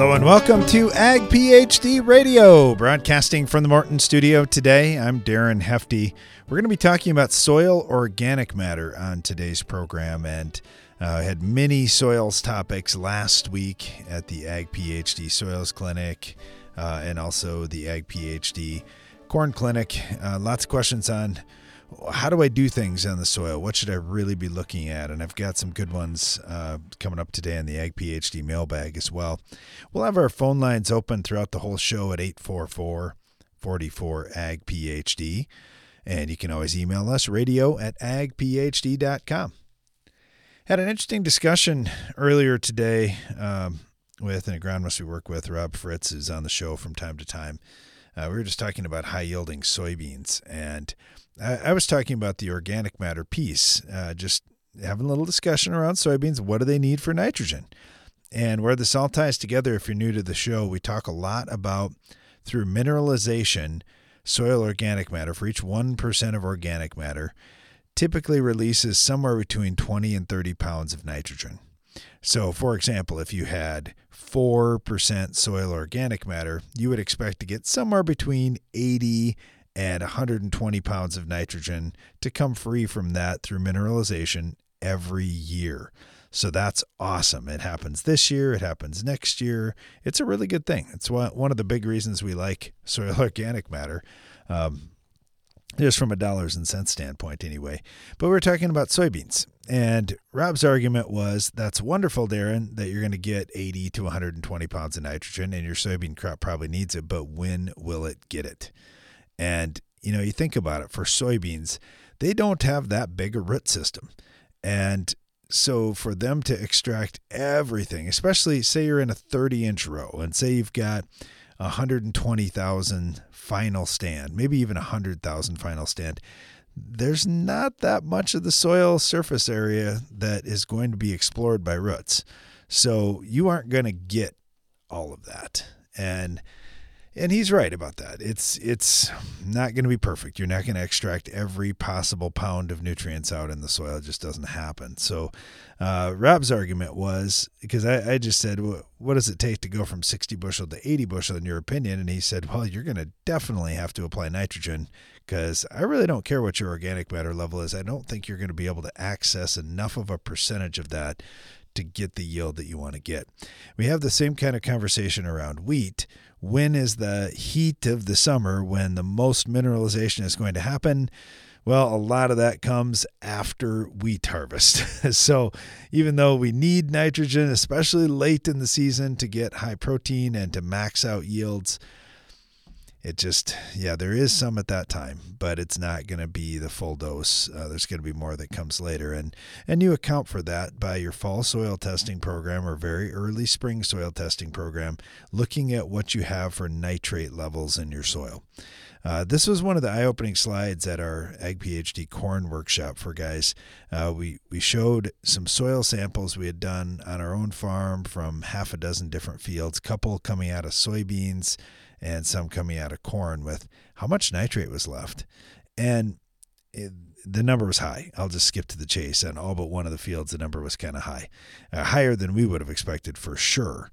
Hello and welcome to Ag PhD Radio, broadcasting from the Morton studio today. I'm Darren Hefty. We're going to be talking about soil organic matter on today's program, and uh, I had many soils topics last week at the Ag PhD Soils Clinic uh, and also the Ag PhD Corn Clinic. Uh, lots of questions on how do I do things on the soil? What should I really be looking at? And I've got some good ones uh, coming up today in the Ag PhD mailbag as well. We'll have our phone lines open throughout the whole show at 844 44 Ag PhD. And you can always email us radio at agphd.com. Had an interesting discussion earlier today um, with an agronomist we work with, Rob Fritz, who's on the show from time to time. Uh, we were just talking about high yielding soybeans and I, I was talking about the organic matter piece, uh, just having a little discussion around soybeans. What do they need for nitrogen? And where this all ties together, if you're new to the show, we talk a lot about through mineralization, soil organic matter for each 1% of organic matter typically releases somewhere between 20 and 30 pounds of nitrogen. So, for example, if you had 4% soil organic matter, you would expect to get somewhere between 80 and 120 pounds of nitrogen to come free from that through mineralization every year. So that's awesome. It happens this year, it happens next year. It's a really good thing. It's one of the big reasons we like soil organic matter. Um, just from a dollars and cents standpoint, anyway. But we're talking about soybeans. And Rob's argument was that's wonderful, Darren, that you're going to get 80 to 120 pounds of nitrogen, and your soybean crop probably needs it, but when will it get it? And, you know, you think about it for soybeans, they don't have that big a root system. And so for them to extract everything, especially say you're in a 30 inch row and say you've got 120,000 final stand, maybe even 100,000 final stand, there's not that much of the soil surface area that is going to be explored by roots. So you aren't going to get all of that. And and he's right about that. It's it's not going to be perfect. You're not going to extract every possible pound of nutrients out in the soil. It just doesn't happen. So, uh, Rob's argument was because I, I just said, well, what does it take to go from 60 bushel to 80 bushel in your opinion? And he said, well, you're going to definitely have to apply nitrogen because I really don't care what your organic matter level is. I don't think you're going to be able to access enough of a percentage of that to get the yield that you want to get. We have the same kind of conversation around wheat when is the heat of the summer when the most mineralization is going to happen? Well, a lot of that comes after wheat harvest. so, even though we need nitrogen, especially late in the season, to get high protein and to max out yields, it just yeah there is some at that time but it's not going to be the full dose. Uh, there's going to be more that comes later. And and you account for that by your fall soil testing program or very early spring soil testing program looking at what you have for nitrate levels in your soil. Uh, this was one of the eye-opening slides at our Ag PhD corn workshop for guys. Uh, we we showed some soil samples we had done on our own farm from half a dozen different fields, couple coming out of soybeans, and some coming out of corn with how much nitrate was left. And it, the number was high. I'll just skip to the chase. On all but one of the fields, the number was kind of high, uh, higher than we would have expected for sure.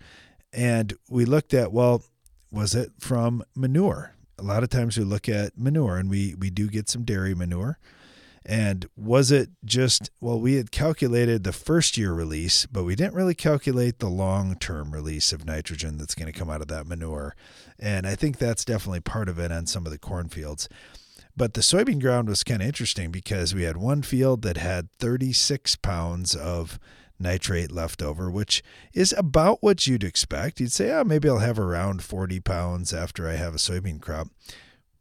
And we looked at, well, was it from manure? A lot of times we look at manure and we, we do get some dairy manure. And was it just, well, we had calculated the first year release, but we didn't really calculate the long term release of nitrogen that's going to come out of that manure. And I think that's definitely part of it on some of the cornfields. But the soybean ground was kind of interesting because we had one field that had 36 pounds of nitrate left over, which is about what you'd expect. You'd say, oh, maybe I'll have around 40 pounds after I have a soybean crop.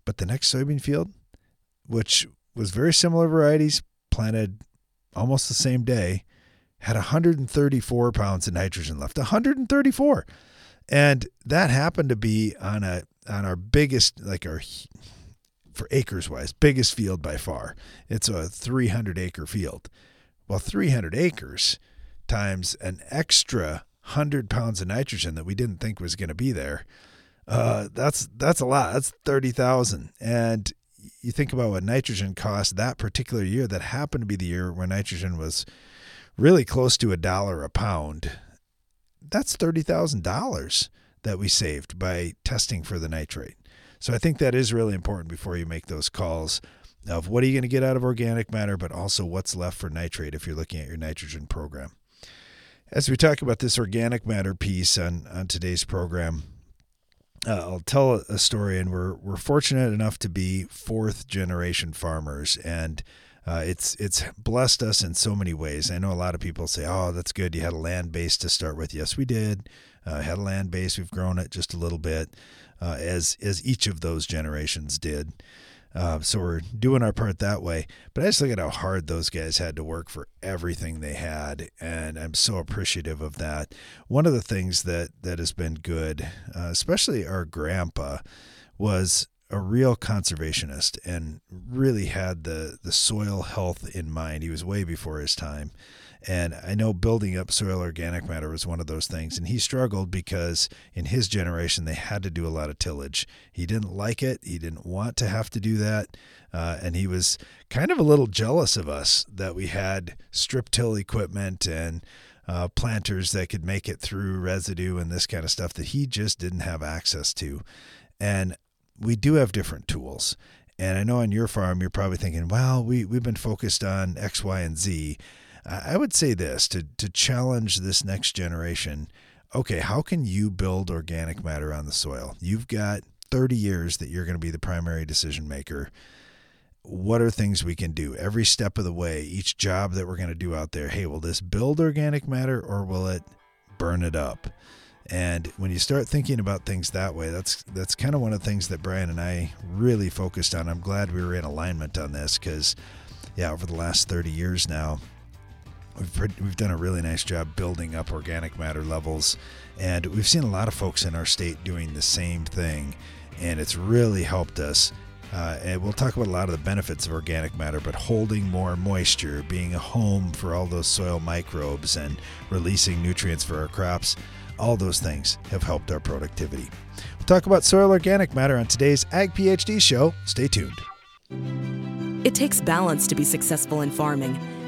But the next soybean field, which was very similar varieties, planted almost the same day, had 134 pounds of nitrogen left. 134. And that happened to be on a on our biggest like our for acres wise, biggest field by far. It's a 300 acre field. Well, 300 acres times an extra 100 pounds of nitrogen that we didn't think was going to be there. Uh, that's that's a lot. That's 30,000. And you think about what nitrogen cost that particular year, that happened to be the year when nitrogen was really close to a dollar a pound. that's $30,000 that we saved by testing for the nitrate. So I think that is really important before you make those calls of what are you going to get out of organic matter, but also what's left for nitrate if you're looking at your nitrogen program. As we talk about this organic matter piece on, on today's program, uh, I'll tell a story, and we're we're fortunate enough to be fourth generation farmers, and uh, it's it's blessed us in so many ways. I know a lot of people say, "Oh, that's good. You had a land base to start with." Yes, we did. Uh, had a land base. We've grown it just a little bit, uh, as as each of those generations did. Uh, so we're doing our part that way. But I just look at how hard those guys had to work for everything they had, and I'm so appreciative of that. One of the things that that has been good, uh, especially our grandpa, was a real conservationist and really had the the soil health in mind. He was way before his time. And I know building up soil organic matter was one of those things. And he struggled because in his generation, they had to do a lot of tillage. He didn't like it, he didn't want to have to do that. Uh, and he was kind of a little jealous of us that we had strip till equipment and uh, planters that could make it through residue and this kind of stuff that he just didn't have access to. And we do have different tools. And I know on your farm, you're probably thinking, well, we, we've been focused on X, Y, and Z. I would say this to, to challenge this next generation okay, how can you build organic matter on the soil? You've got 30 years that you're going to be the primary decision maker. What are things we can do every step of the way, each job that we're going to do out there? Hey, will this build organic matter or will it burn it up? And when you start thinking about things that way, that's that's kind of one of the things that Brian and I really focused on. I'm glad we were in alignment on this because, yeah, over the last 30 years now, We've, we've done a really nice job building up organic matter levels, and we've seen a lot of folks in our state doing the same thing, and it's really helped us. Uh, and we'll talk about a lot of the benefits of organic matter, but holding more moisture, being a home for all those soil microbes, and releasing nutrients for our crops, all those things have helped our productivity. We'll talk about soil organic matter on today's Ag PhD show. Stay tuned. It takes balance to be successful in farming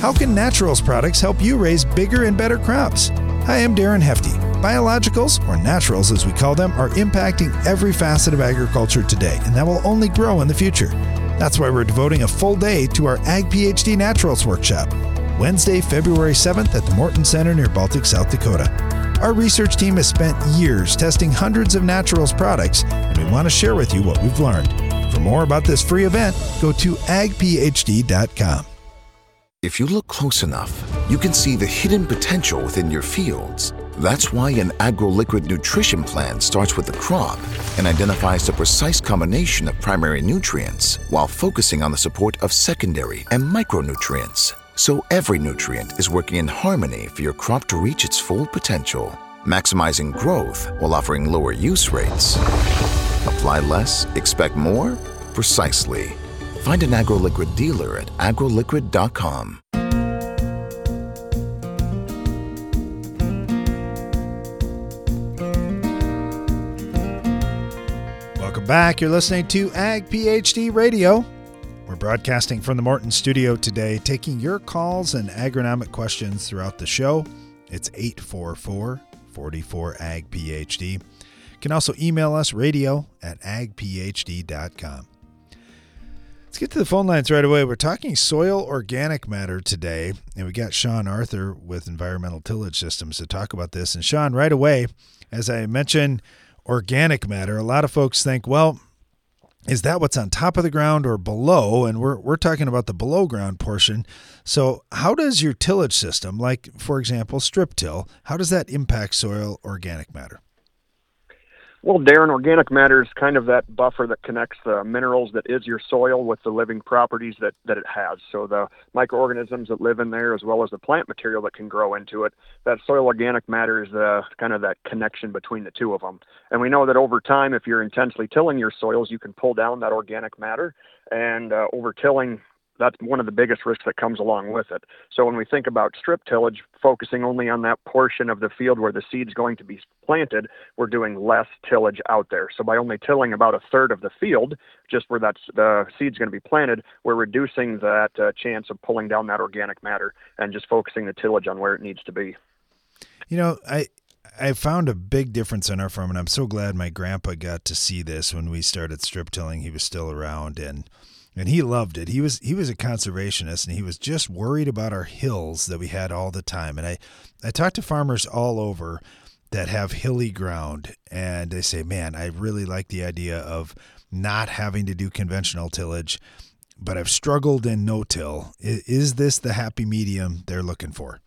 How can naturals products help you raise bigger and better crops? Hi, I'm Darren Hefty. Biologicals, or naturals as we call them, are impacting every facet of agriculture today, and that will only grow in the future. That's why we're devoting a full day to our Ag PhD Naturals Workshop, Wednesday, February 7th at the Morton Center near Baltic, South Dakota. Our research team has spent years testing hundreds of naturals products, and we want to share with you what we've learned. For more about this free event, go to agphd.com. If you look close enough, you can see the hidden potential within your fields. That's why an AgroLiquid nutrition plan starts with the crop and identifies the precise combination of primary nutrients while focusing on the support of secondary and micronutrients. So every nutrient is working in harmony for your crop to reach its full potential, maximizing growth while offering lower use rates. Apply less, expect more? Precisely. Find an AgroLiquid dealer at agroliquid.com. Welcome back. You're listening to Ag PhD Radio. We're broadcasting from the Morton studio today, taking your calls and agronomic questions throughout the show. It's 844 44 Ag PhD. You can also email us radio at agphd.com. Let's get to the phone lines right away. We're talking soil organic matter today, and we got Sean Arthur with Environmental Tillage Systems to talk about this. And Sean, right away, as I mentioned, organic matter, a lot of folks think, well, is that what's on top of the ground or below? And we're, we're talking about the below ground portion. So, how does your tillage system, like for example, strip till, how does that impact soil organic matter? Well, Darren, organic matter is kind of that buffer that connects the minerals that is your soil with the living properties that, that it has. So the microorganisms that live in there, as well as the plant material that can grow into it, that soil organic matter is the, kind of that connection between the two of them. And we know that over time, if you're intensely tilling your soils, you can pull down that organic matter. And uh, over tilling that's one of the biggest risks that comes along with it. So when we think about strip tillage, focusing only on that portion of the field where the seed's going to be planted, we're doing less tillage out there. So by only tilling about a third of the field, just where that's the seed's going to be planted, we're reducing that uh, chance of pulling down that organic matter and just focusing the tillage on where it needs to be. You know, I I found a big difference on our farm, and I'm so glad my grandpa got to see this when we started strip tilling. He was still around, and and he loved it. He was he was a conservationist and he was just worried about our hills that we had all the time. And I I talked to farmers all over that have hilly ground and they say, "Man, I really like the idea of not having to do conventional tillage, but I've struggled in no-till. Is this the happy medium they're looking for?"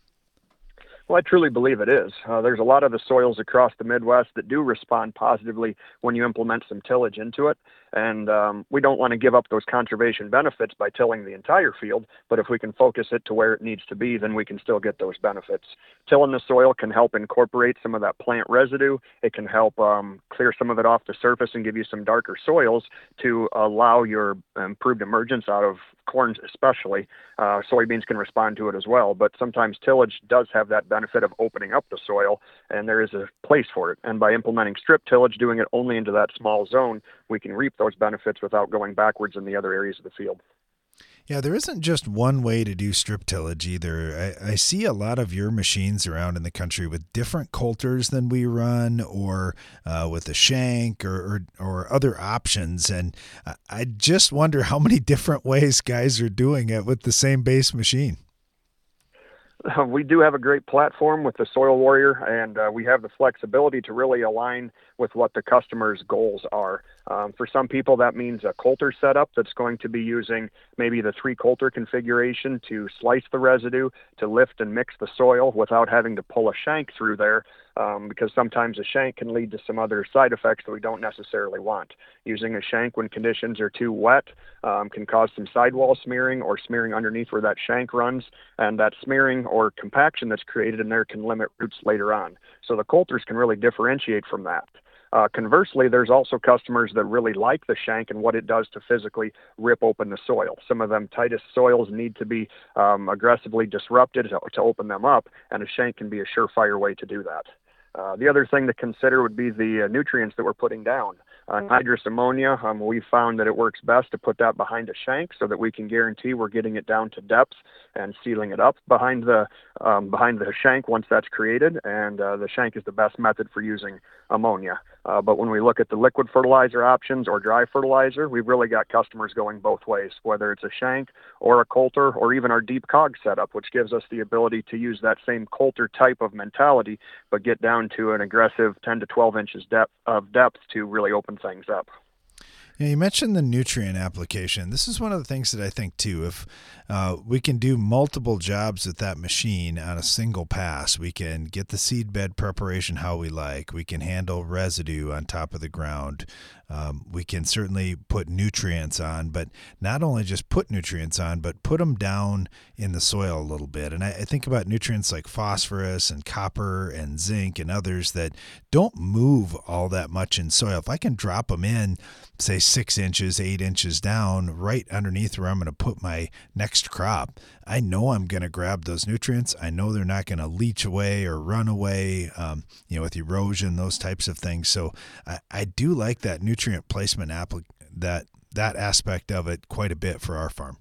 Well, I truly believe it is. Uh, there's a lot of the soils across the Midwest that do respond positively when you implement some tillage into it. And um, we don't want to give up those conservation benefits by tilling the entire field, but if we can focus it to where it needs to be, then we can still get those benefits. Tilling the soil can help incorporate some of that plant residue. It can help um, clear some of it off the surface and give you some darker soils to allow your improved emergence out of corns, especially. Uh, soybeans can respond to it as well, but sometimes tillage does have that benefit of opening up the soil, and there is a place for it. And by implementing strip tillage, doing it only into that small zone, we can reap those benefits without going backwards in the other areas of the field. Yeah, there isn't just one way to do strip tillage either. I, I, see a lot of your machines around in the country with different coulters than we run, or uh, with a shank, or, or, or other options. And I just wonder how many different ways guys are doing it with the same base machine. we do have a great platform with the Soil Warrior, and uh, we have the flexibility to really align with what the customer's goals are. Um, for some people, that means a coulter setup that's going to be using maybe the three coulter configuration to slice the residue, to lift and mix the soil without having to pull a shank through there, um, because sometimes a shank can lead to some other side effects that we don't necessarily want. Using a shank when conditions are too wet um, can cause some sidewall smearing or smearing underneath where that shank runs, and that smearing or compaction that's created in there can limit roots later on. So the coulters can really differentiate from that. Uh, conversely, there's also customers that really like the shank and what it does to physically rip open the soil. Some of them tightest soils need to be um, aggressively disrupted to, to, open them up, and a shank can be a surefire way to do that. Uh, the other thing to consider would be the uh, nutrients that we're putting down. Uh, anhydrous ammonia, um, we found that it works best to put that behind a shank so that we can guarantee we're getting it down to depth and sealing it up behind the um, behind the shank once that's created. And uh, the shank is the best method for using ammonia. Uh, but when we look at the liquid fertilizer options or dry fertilizer, we've really got customers going both ways, whether it's a shank or a coulter or even our deep cog setup, which gives us the ability to use that same coulter type of mentality, but get down to an aggressive 10 to 12 inches depth of depth to really open things up. Yeah, you mentioned the nutrient application. This is one of the things that I think too. If uh, we can do multiple jobs with that machine on a single pass, we can get the seed bed preparation how we like. We can handle residue on top of the ground. Um, we can certainly put nutrients on, but not only just put nutrients on, but put them down in the soil a little bit. And I, I think about nutrients like phosphorus and copper and zinc and others that don't move all that much in soil. If I can drop them in, say six inches, eight inches down, right underneath where I'm going to put my next crop, I know I'm going to grab those nutrients. I know they're not going to leach away or run away, um, you know, with erosion, those types of things. So I, I do like that nutrient placement that that aspect of it quite a bit for our farm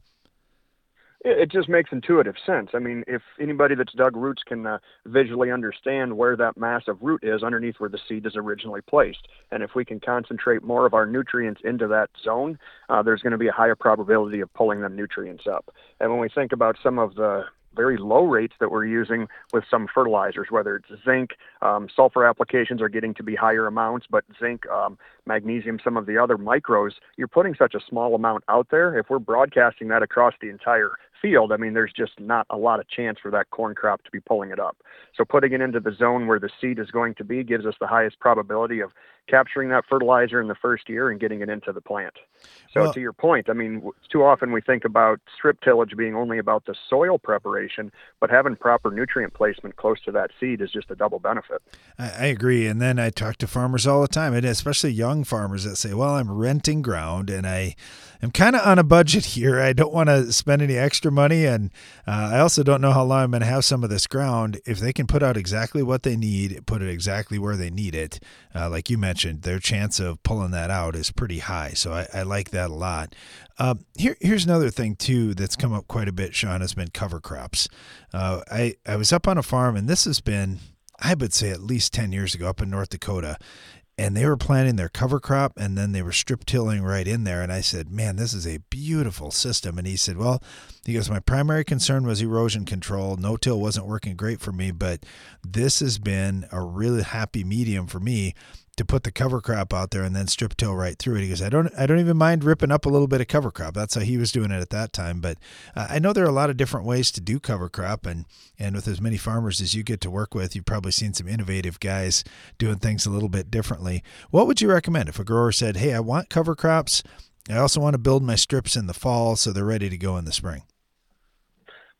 it just makes intuitive sense. I mean, if anybody that's dug roots can uh, visually understand where that mass of root is underneath where the seed is originally placed, and if we can concentrate more of our nutrients into that zone, uh, there's going to be a higher probability of pulling them nutrients up. And when we think about some of the very low rates that we're using with some fertilizers, whether it's zinc, um, sulfur applications are getting to be higher amounts, but zinc, um, magnesium, some of the other micros, you're putting such a small amount out there. If we're broadcasting that across the entire field, I mean, there's just not a lot of chance for that corn crop to be pulling it up. So putting it into the zone where the seed is going to be gives us the highest probability of capturing that fertilizer in the first year and getting it into the plant. So well, to your point, I mean, too often we think about strip tillage being only about the soil preparation, but having proper nutrient placement close to that seed is just a double benefit. I, I agree. And then I talk to farmers all the time, and especially young farmers that say, well, I'm renting ground and I am kind of on a budget here. I don't want to spend any extra money. And uh, I also don't know how long I'm going to have some of this ground. If they can put out exactly what they need, put it exactly where they need it, uh, like you mentioned, their chance of pulling that out is pretty high. So I, I like that a lot. Uh, here, here's another thing too that's come up quite a bit. Sean has been cover crops. Uh, I I was up on a farm, and this has been I would say at least 10 years ago up in North Dakota and they were planting their cover crop and then they were strip tilling right in there. And i said man this is a beautiful system. And he said well he goes my primary concern was erosion control. No till wasn't working great for me but this has been a really happy medium for me to put the cover crop out there and then strip till right through it. He goes, I don't, I don't even mind ripping up a little bit of cover crop. That's how he was doing it at that time. But uh, I know there are a lot of different ways to do cover crop, and and with as many farmers as you get to work with, you've probably seen some innovative guys doing things a little bit differently. What would you recommend if a grower said, Hey, I want cover crops. I also want to build my strips in the fall so they're ready to go in the spring.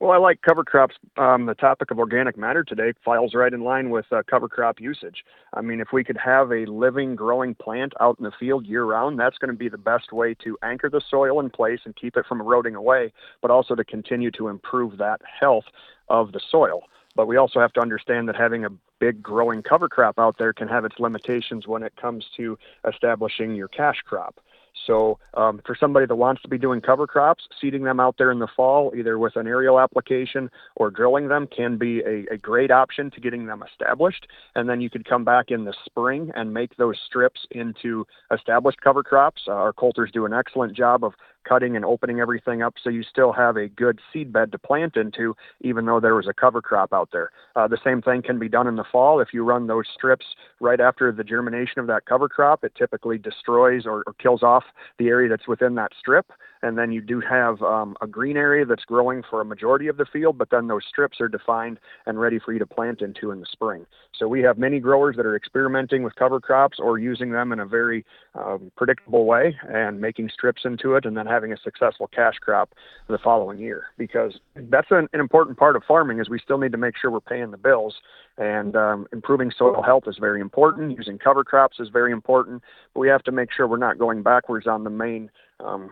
Well, I like cover crops. Um, the topic of organic matter today files right in line with uh, cover crop usage. I mean, if we could have a living, growing plant out in the field year round, that's going to be the best way to anchor the soil in place and keep it from eroding away, but also to continue to improve that health of the soil. But we also have to understand that having a big growing cover crop out there can have its limitations when it comes to establishing your cash crop. So, um, for somebody that wants to be doing cover crops, seeding them out there in the fall, either with an aerial application or drilling them, can be a, a great option to getting them established. And then you could come back in the spring and make those strips into established cover crops. Uh, our coulters do an excellent job of cutting and opening everything up so you still have a good seed bed to plant into, even though there was a cover crop out there. Uh, the same thing can be done in the fall. If you run those strips right after the germination of that cover crop, it typically destroys or, or kills off the area that's within that strip and then you do have um, a green area that's growing for a majority of the field, but then those strips are defined and ready for you to plant into in the spring. So we have many growers that are experimenting with cover crops or using them in a very um, predictable way and making strips into it and then having a successful cash crop the following year because that's an, an important part of farming is we still need to make sure we're paying the bills and um, improving soil health is very important using cover crops is very important but we have to make sure we're not going backwards on the main um,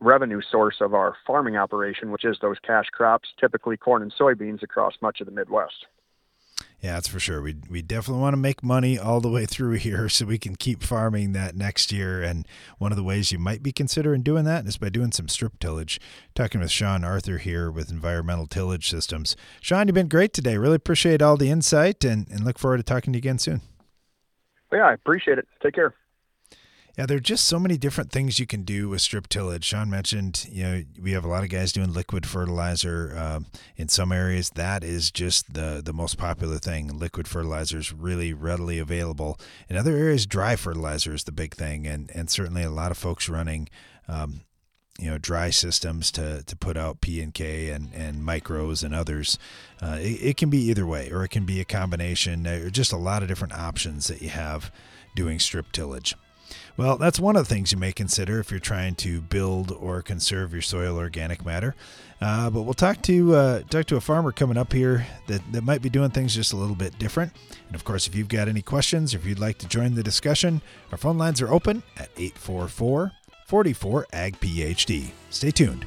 revenue source of our farming operation, which is those cash crops, typically corn and soybeans across much of the Midwest. Yeah, that's for sure. We we definitely want to make money all the way through here so we can keep farming that next year. And one of the ways you might be considering doing that is by doing some strip tillage. Talking with Sean Arthur here with Environmental Tillage Systems. Sean, you've been great today. Really appreciate all the insight and, and look forward to talking to you again soon. Yeah, I appreciate it. Take care. Yeah, there are just so many different things you can do with strip tillage. Sean mentioned, you know, we have a lot of guys doing liquid fertilizer. Um, in some areas, that is just the the most popular thing. Liquid fertilizer is really readily available. In other areas, dry fertilizer is the big thing, and and certainly a lot of folks running. Um, you know dry systems to, to put out P and K and, and micros and others. Uh, it, it, can be either way, or it can be a combination. There are just a lot of different options that you have doing strip tillage. Well, that's one of the things you may consider if you're trying to build or conserve your soil organic matter. Uh, but we'll talk to uh, talk to a farmer coming up here that, that might be doing things just a little bit different. And of course, if you've got any questions or if you'd like to join the discussion, our phone lines are open at 844 44 AG PhD. Stay tuned.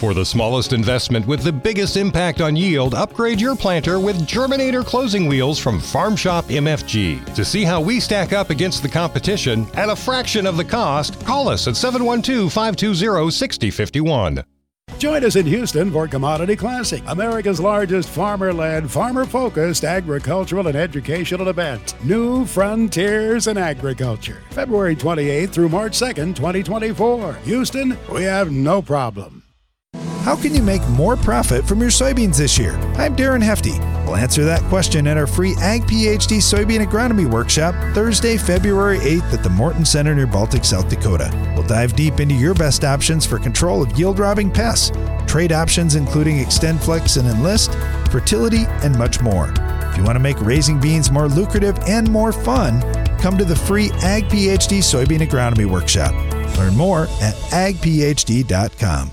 For the smallest investment with the biggest impact on yield, upgrade your planter with Germinator closing wheels from Farm Shop MFG. To see how we stack up against the competition at a fraction of the cost, call us at 712 520 6051. Join us in Houston for Commodity Classic, America's largest farmer led, farmer focused agricultural and educational event. New Frontiers in Agriculture. February 28th through March 2nd, 2024. Houston, we have no problem. How can you make more profit from your soybeans this year? I'm Darren Hefty. We'll answer that question at our free Ag PhD Soybean Agronomy Workshop Thursday, February 8th at the Morton Center near Baltic, South Dakota. We'll dive deep into your best options for control of yield robbing pests, trade options including XtendFlex and Enlist, fertility, and much more. If you want to make raising beans more lucrative and more fun, come to the free Ag PhD Soybean Agronomy Workshop. Learn more at agphd.com.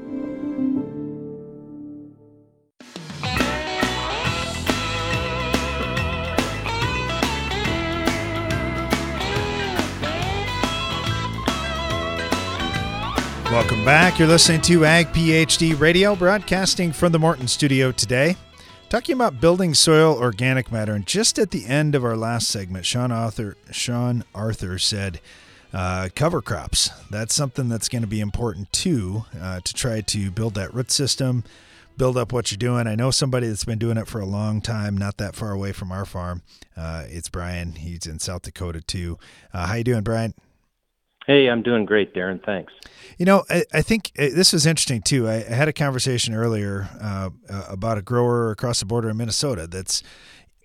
Welcome back. You're listening to Ag PhD Radio, broadcasting from the Morton studio today. Talking about building soil organic matter. And just at the end of our last segment, Sean Arthur, Sean Arthur said uh, cover crops. That's something that's going to be important too uh, to try to build that root system, build up what you're doing. I know somebody that's been doing it for a long time, not that far away from our farm. Uh, it's Brian. He's in South Dakota too. Uh, how you doing, Brian? Hey, I'm doing great, Darren. Thanks. You know, I, I think uh, this was interesting too. I, I had a conversation earlier uh, uh, about a grower across the border in Minnesota that's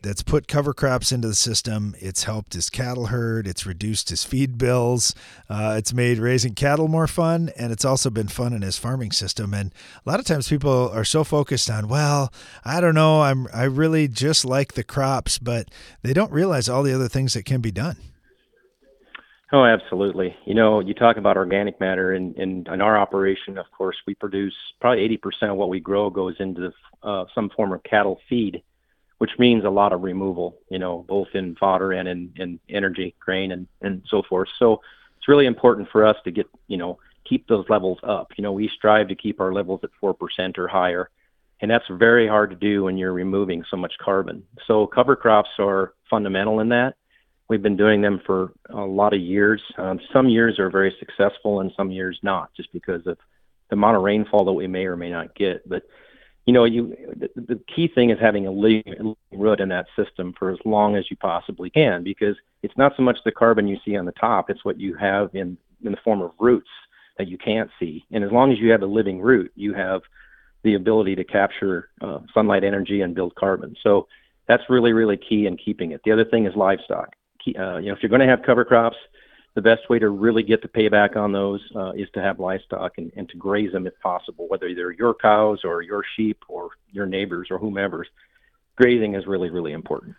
that's put cover crops into the system. It's helped his cattle herd. It's reduced his feed bills. Uh, it's made raising cattle more fun, and it's also been fun in his farming system. And a lot of times people are so focused on, well, I don't know, I'm I really just like the crops, but they don't realize all the other things that can be done. Oh, absolutely. You know, you talk about organic matter, and in, our operation, of course, we produce probably 80% of what we grow goes into uh, some form of cattle feed, which means a lot of removal, you know, both in fodder and in, in energy, grain, and, and so forth. So it's really important for us to get, you know, keep those levels up. You know, we strive to keep our levels at 4% or higher, and that's very hard to do when you're removing so much carbon. So cover crops are fundamental in that We've been doing them for a lot of years. Um, some years are very successful, and some years not, just because of the amount of rainfall that we may or may not get. But you know, you the, the key thing is having a living root in that system for as long as you possibly can, because it's not so much the carbon you see on the top; it's what you have in in the form of roots that you can't see. And as long as you have a living root, you have the ability to capture uh, sunlight energy and build carbon. So that's really, really key in keeping it. The other thing is livestock uh, you know, if you're going to have cover crops, the best way to really get the payback on those uh, is to have livestock and, and to graze them if possible, whether they're your cows or your sheep or your neighbors or whomever's. Grazing is really, really important.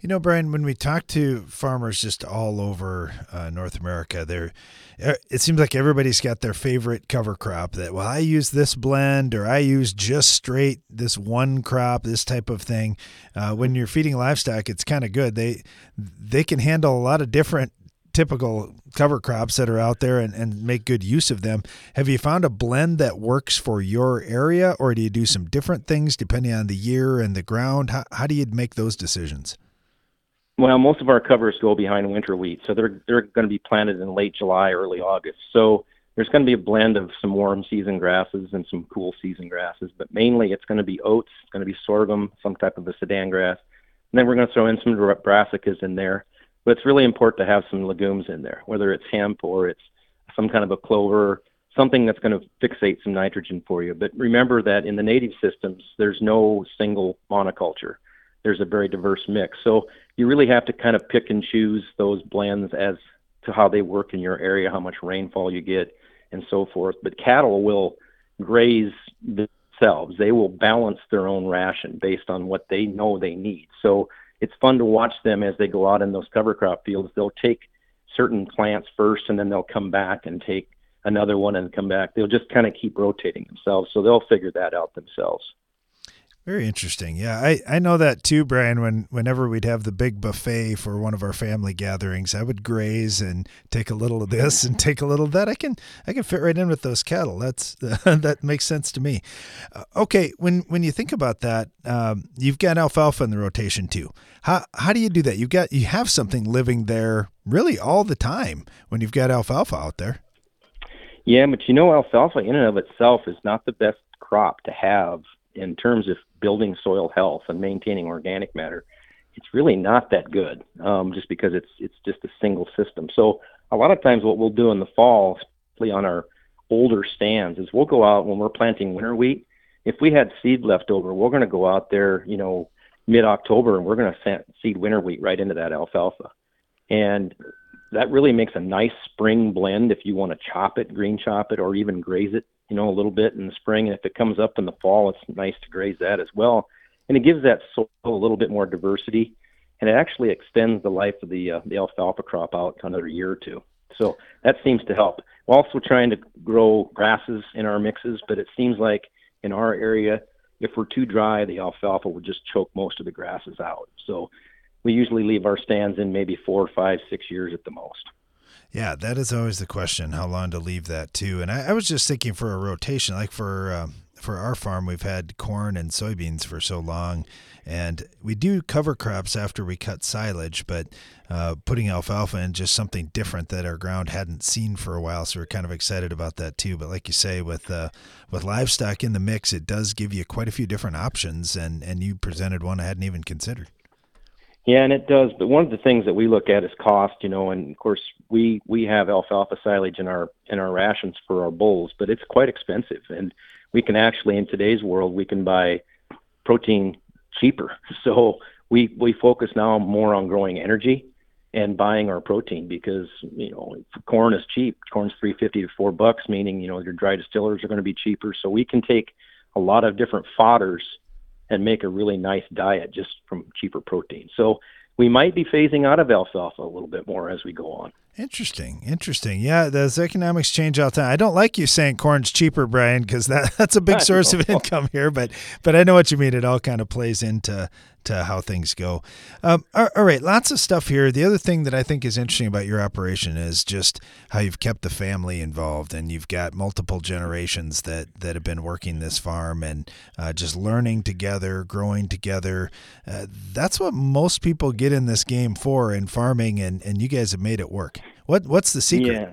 You know, Brian, when we talk to farmers just all over uh, North America, there uh, it seems like everybody's got their favorite cover crop that well, I use this blend or I use just straight this one crop, this type of thing. Uh, when you're feeding livestock, it's kind of good. They they can handle a lot of different typical cover crops that are out there and, and make good use of them. Have you found a blend that works for your area, or do you do some different things depending on the year and the ground? How, how do you make those decisions? Well, most of our covers go behind winter wheat, so they're they're going to be planted in late July, early August. So there's going to be a blend of some warm season grasses and some cool season grasses, but mainly it's going to be oats, it's going to be sorghum, some type of a sudan grass, and then we're going to throw in some brassicas in there. But it's really important to have some legumes in there, whether it's hemp or it's some kind of a clover, something that's going to fixate some nitrogen for you. But remember that in the native systems, there's no single monoculture. There's a very diverse mix. So you really have to kind of pick and choose those blends as to how they work in your area, how much rainfall you get, and so forth. But cattle will graze themselves. They will balance their own ration based on what they know they need. So it's fun to watch them as they go out in those cover crop fields. They'll take certain plants first, and then they'll come back and take another one and come back. They'll just kind of keep rotating themselves, so they'll figure that out themselves. Very interesting. Yeah, I, I know that too, Brian. When whenever we'd have the big buffet for one of our family gatherings, I would graze and take a little of this and take a little of that. I can I can fit right in with those cattle. That's that makes sense to me. Uh, okay, when when you think about that, um, you've got alfalfa in the rotation too. How how do you do that? You've got you have something living there really all the time when you've got alfalfa out there. Yeah, but you know, alfalfa in and of itself is not the best crop to have in terms of building soil health and maintaining organic matter, it's really not that good. Um, just because it's it's just a single system. So a lot of times, what we'll do in the fall, especially on our older stands, is we'll go out when we're planting winter wheat. If we had seed left over, we're going to go out there, you know, mid October, and we're going to seed winter wheat right into that alfalfa. And that really makes a nice spring blend if you want to chop it, green chop it, or even graze it you know, a little bit in the spring, and if it comes up in the fall, it's nice to graze that as well. And it gives that soil a little bit more diversity, and it actually extends the life of the uh, the alfalfa crop out another year or two. So that seems to help. We're also trying to grow grasses in our mixes, but it seems like in our area, if we're too dry, the alfalfa will just choke most of the grasses out. So we usually leave our stands in maybe four, five, six years at the most. Yeah, that is always the question: how long to leave that too? And I, I was just thinking for a rotation, like for um, for our farm, we've had corn and soybeans for so long, and we do cover crops after we cut silage, but uh, putting alfalfa in just something different that our ground hadn't seen for a while. So we're kind of excited about that too. But like you say, with uh, with livestock in the mix, it does give you quite a few different options, and and you presented one I hadn't even considered. Yeah, and it does. But one of the things that we look at is cost, you know, and of course we we have alfalfa silage in our in our rations for our bulls, but it's quite expensive, and we can actually in today's world we can buy protein cheaper. So we we focus now more on growing energy and buying our protein because you know corn is cheap. Corn's three fifty to four bucks, meaning you know your dry distillers are going to be cheaper. So we can take a lot of different fodders and make a really nice diet just from cheaper protein. So we might be phasing out of alfalfa a little bit more as we go on. Interesting, interesting. Yeah, those economics change all the time. I don't like you saying corn's cheaper, Brian, because that, that's a big source of income here. But but I know what you mean. It all kind of plays into to how things go. Um, all right, lots of stuff here. The other thing that I think is interesting about your operation is just how you've kept the family involved, and you've got multiple generations that that have been working this farm and uh, just learning together, growing together. Uh, that's what most people get in this game for in farming, and and you guys have made it work. What what's the secret? Yeah.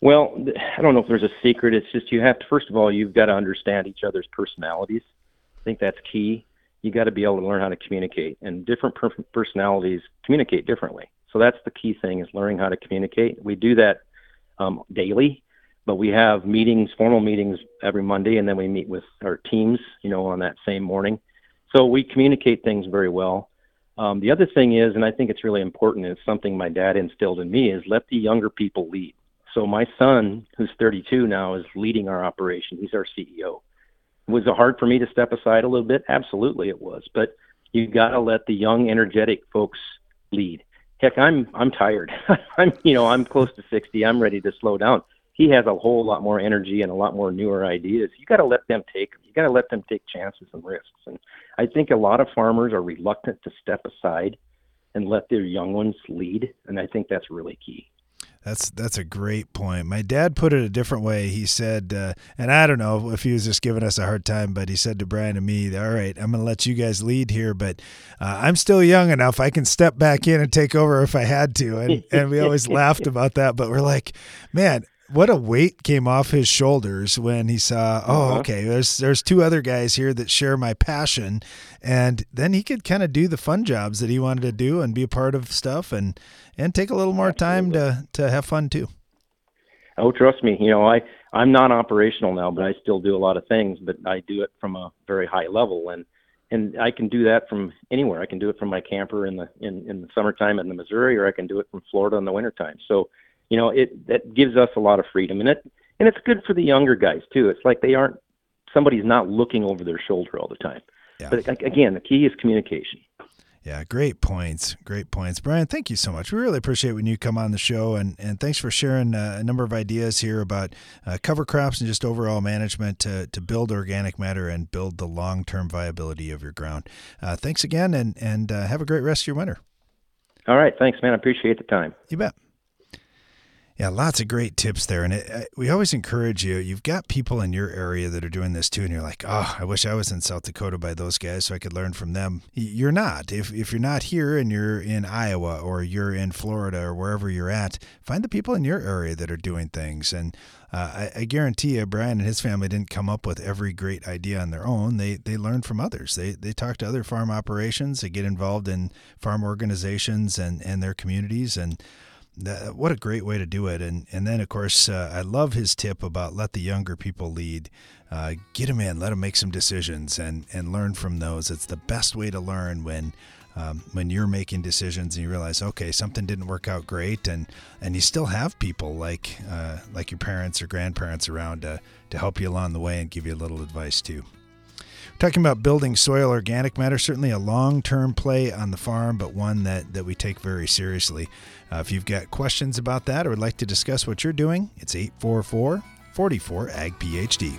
Well, I don't know if there's a secret. It's just you have to first of all you've got to understand each other's personalities. I think that's key you got to be able to learn how to communicate and different per- personalities communicate differently. So that's the key thing is learning how to communicate. We do that um, daily but we have meetings formal meetings every monday and then we meet with our teams you know on that same morning. So we communicate things very well. Um, the other thing is and i think it's really important it's something my dad instilled in me is let the younger people lead. So my son who's 32 now is leading our operation. He's our ceo was it hard for me to step aside a little bit? Absolutely, it was. But You got to let the young, energetic folks lead. Heck, I'm I'm tired. I'm you know I'm close to 60. I'm ready to slow down. He has a whole lot more energy and a lot more newer ideas. You got to let them take. You got to let them take chances and risks. And I think a lot of farmers are reluctant to step aside and let their young ones lead. And I think that's really key. That's that's a great point. My dad put it a different way. He said, uh, and I don't know if he was just giving us a hard time, but he said to Brian and me, "All right, I'm going to let you guys lead here, but uh, I'm still young enough. I can step back in and take over if I had to." And and we always laughed about that, but we're like, man, what a weight came off his shoulders when he saw, oh, uh-huh. okay, there's there's two other guys here that share my passion, and then he could kind of do the fun jobs that he wanted to do and be a part of stuff and and take a little more time to to have fun too. Oh, trust me, you know I I'm not operational now, but I still do a lot of things, but I do it from a very high level and and I can do that from anywhere. I can do it from my camper in the in in the summertime in the Missouri, or I can do it from Florida in the wintertime. So you know, it that gives us a lot of freedom, and it and it's good for the younger guys too. It's like they aren't somebody's not looking over their shoulder all the time. Yeah. But again, the key is communication. Yeah, great points. Great points. Brian, thank you so much. We really appreciate when you come on the show and, and thanks for sharing uh, a number of ideas here about uh, cover crops and just overall management to, to build organic matter and build the long term viability of your ground. Uh, thanks again and, and uh, have a great rest of your winter. All right. Thanks, man. I appreciate the time. You bet. Yeah, lots of great tips there. And it, we always encourage you. You've got people in your area that are doing this too, and you're like, oh, I wish I was in South Dakota by those guys so I could learn from them. You're not. If, if you're not here and you're in Iowa or you're in Florida or wherever you're at, find the people in your area that are doing things. And uh, I, I, guarantee you, Brian and his family didn't come up with every great idea on their own. They they learned from others. They they talk to other farm operations. They get involved in farm organizations and and their communities and that, what a great way to do it. And and then of course uh, I love his tip about let the younger people lead. Uh, get them in, let them make some decisions, and and learn from those. It's the best way to learn when. Um, when you're making decisions and you realize, okay, something didn't work out great, and and you still have people like uh, like your parents or grandparents around to to help you along the way and give you a little advice too. Talking about building soil organic matter, certainly a long term play on the farm, but one that, that we take very seriously. Uh, if you've got questions about that or would like to discuss what you're doing, it's 844 44 Ag PhD.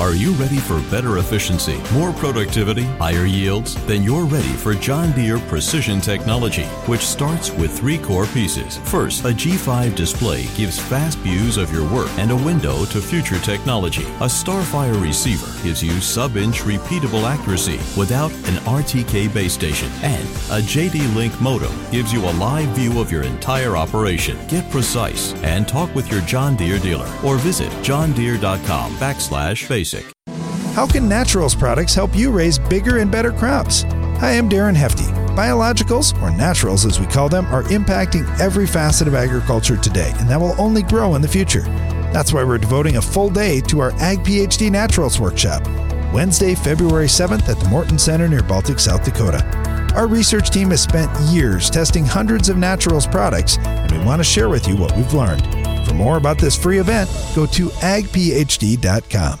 Are you ready for better efficiency, more productivity, higher yields? Then you're ready for John Deere Precision Technology, which starts with three core pieces. First, a G5 display gives fast views of your work and a window to future technology. A Starfire receiver gives you sub-inch repeatable accuracy without an RTK base station. And a JD Link modem gives you a live view of your entire operation. Get precise and talk with your John Deere dealer or visit johndeere.com backslash basic. How can naturals products help you raise bigger and better crops? Hi, I'm Darren Hefty. Biologicals, or naturals as we call them, are impacting every facet of agriculture today, and that will only grow in the future. That's why we're devoting a full day to our Ag PhD Naturals Workshop, Wednesday, February 7th at the Morton Center near Baltic, South Dakota. Our research team has spent years testing hundreds of naturals products, and we want to share with you what we've learned. For more about this free event, go to agphd.com.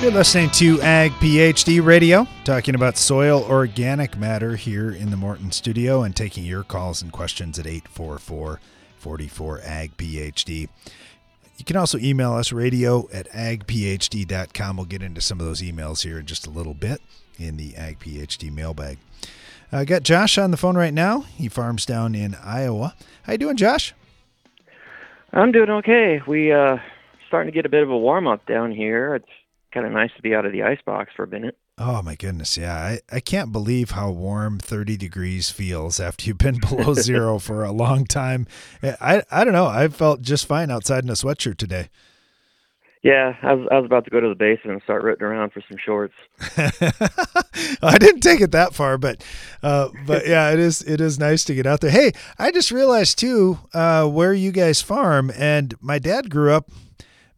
You're listening to Ag PhD Radio, talking about soil organic matter here in the Morton studio and taking your calls and questions at 844 44 Ag PhD. You can also email us radio at agphd.com. We'll get into some of those emails here in just a little bit in the Ag PhD mailbag. I uh, got Josh on the phone right now. He farms down in Iowa. How you doing, Josh? I'm doing okay. We uh starting to get a bit of a warm up down here. It's kind of nice to be out of the ice box for a minute. Oh my goodness, yeah. I, I can't believe how warm 30 degrees feels after you've been below zero for a long time. I I don't know. I felt just fine outside in a sweatshirt today. Yeah, I was I was about to go to the basin and start rooting around for some shorts. I didn't take it that far, but uh, but yeah, it is it is nice to get out there. Hey, I just realized too uh, where you guys farm, and my dad grew up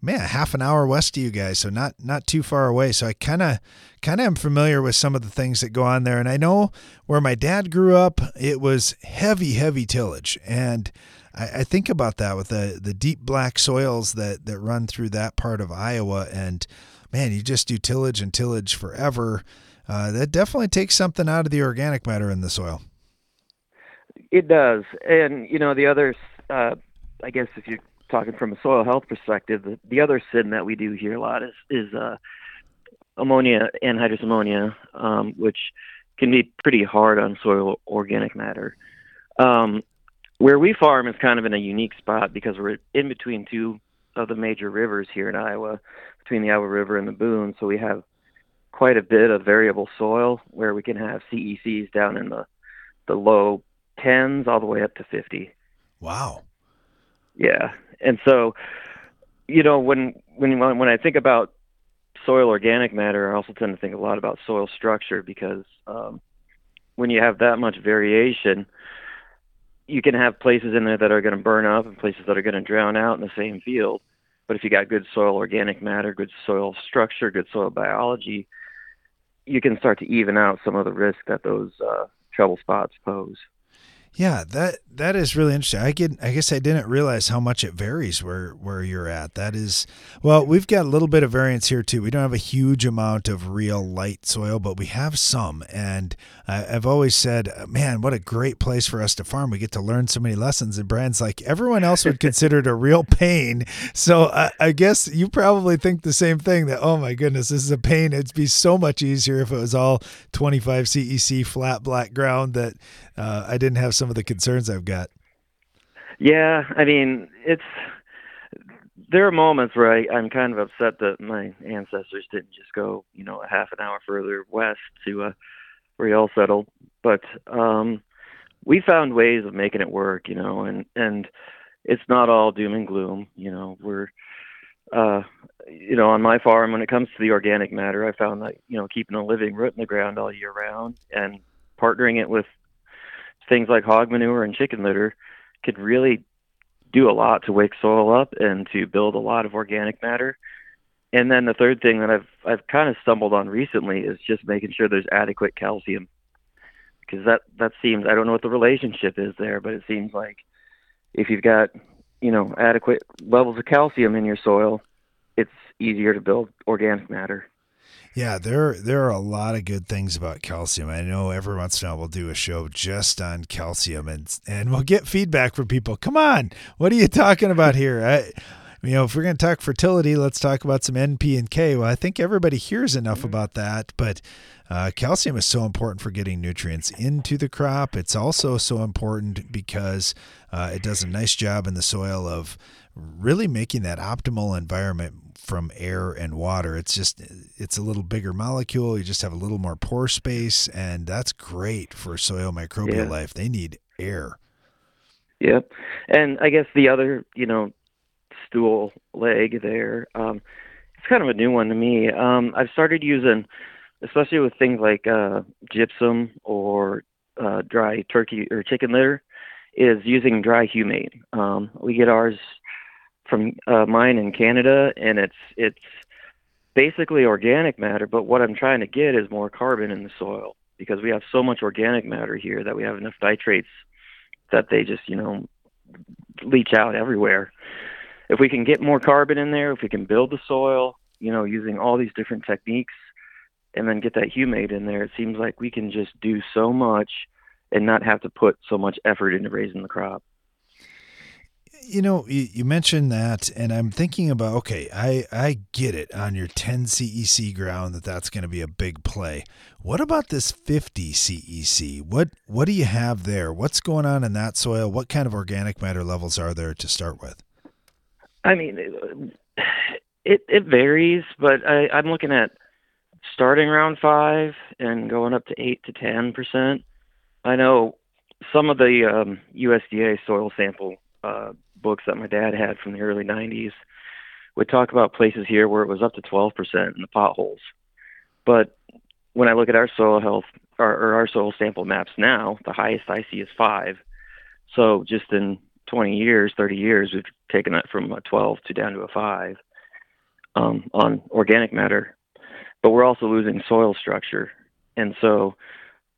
man, half an hour west of you guys, so not not too far away. So I kind of kind of am familiar with some of the things that go on there, and I know where my dad grew up, it was heavy, heavy tillage, and I, I think about that with the the deep black soils that that run through that part of Iowa, and man, you just do tillage and tillage forever. Uh, that definitely takes something out of the organic matter in the soil. It does, and you know the others. Uh, I guess if you talking from a soil health perspective, the, the other sin that we do here a lot is is uh, ammonia, anhydrous ammonia, um, which can be pretty hard on soil organic matter. Um, where we farm is kind of in a unique spot because we're in between two of the major rivers here in Iowa, between the Iowa River and the Boone. So we have quite a bit of variable soil where we can have CECs down in the the low tens all the way up to 50. Wow. Yeah, and so you know when when when I think about soil organic matter, I also tend to think a lot about soil structure because um, when you have that much variation, you can have places in there that are going to burn up and places that are going to drown out in the same field. But if you got good soil organic matter, good soil structure, good soil biology, you can start to even out some of the risk that those uh, trouble spots pose. Yeah, that that is really interesting. I get I guess I didn't realize how much it varies where where you're at. That is well, we've got a little bit of variance here too. We don't have a huge amount of real light soil, but we have some. And I, I've always said, man, what a great place for us to farm. We get to learn so many lessons. And Brian's like, everyone else would consider it a real pain. So I, I guess you probably think the same thing. That oh my goodness, this is a pain. It'd be so much easier if it was all 25 CEC flat black ground that uh, I didn't have some of the concerns I've got. Yeah, I mean, it's there are moments where I, I'm kind of upset that my ancestors didn't just go, you know, a half an hour further west to uh, where y'all settled. But um, we found ways of making it work, you know, and and it's not all doom and gloom. You know, we're uh, you know, on my farm, when it comes to the organic matter, I found that you know keeping a living root in the ground all year round and partnering it with things like hog manure and chicken litter could really do a lot to wake soil up and to build a lot of organic matter. And then the third thing that I've I've kind of stumbled on recently is just making sure there's adequate calcium. Because that that seems I don't know what the relationship is there, but it seems like if you've got, you know, adequate levels of calcium in your soil, it's easier to build organic matter. Yeah, there there are a lot of good things about calcium. I know every once in a while we'll do a show just on calcium and and we'll get feedback from people. Come on, what are you talking about here? I, you know, if we're going to talk fertility, let's talk about some N, P, and K. Well, I think everybody hears enough mm-hmm. about that, but uh, calcium is so important for getting nutrients into the crop. It's also so important because uh, it does a nice job in the soil of really making that optimal environment from air and water. It's just it's a little bigger molecule. You just have a little more pore space, and that's great for soil microbial yeah. life. They need air. Yep, and I guess the other you know stool leg there. Um, it's kind of a new one to me. Um, I've started using, especially with things like uh, gypsum or uh, dry turkey or chicken litter, is using dry humate. Um, we get ours from uh, mine in Canada, and it's it's basically organic matter. But what I'm trying to get is more carbon in the soil because we have so much organic matter here that we have enough nitrates that they just you know leach out everywhere. If we can get more carbon in there, if we can build the soil, you know, using all these different techniques, and then get that humate in there, it seems like we can just do so much and not have to put so much effort into raising the crop you know, you, you, mentioned that, and I'm thinking about okay, I I get it on your 10 CEC ground that that's going to be a big play. What about this 50 CEC? What what do you have there? What's going on in that soil? What kind of organic matter levels are there to start with? I mean, it it varies, but I, I'm looking at starting around five and going up to eight to ten percent. I know some of the um, USDA soil sample uh, books that my dad had from the early 90s would talk about places here where it was up to 12% in the potholes. But when I look at our soil health or, or our soil sample maps now, the highest I see is five. So just in 20 years, 30 years, we've taken that from a 12 to down to a five um, on organic matter. But we're also losing soil structure, and so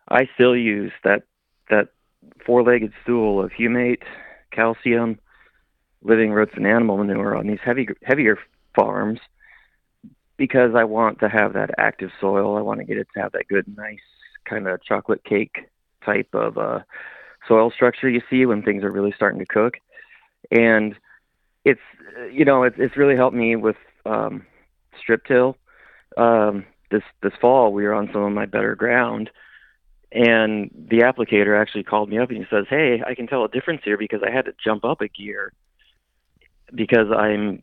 I still use that that four-legged stool of humate, calcium, living roots and animal manure on these heavy heavier farms because I want to have that active soil. I want to get it to have that good, nice kind of chocolate cake type of uh, soil structure you see when things are really starting to cook. And it's you know it's it's really helped me with um, strip till. Um, this this fall we were on some of my better ground, and the applicator actually called me up and he says, "Hey, I can tell a difference here because I had to jump up a gear because I'm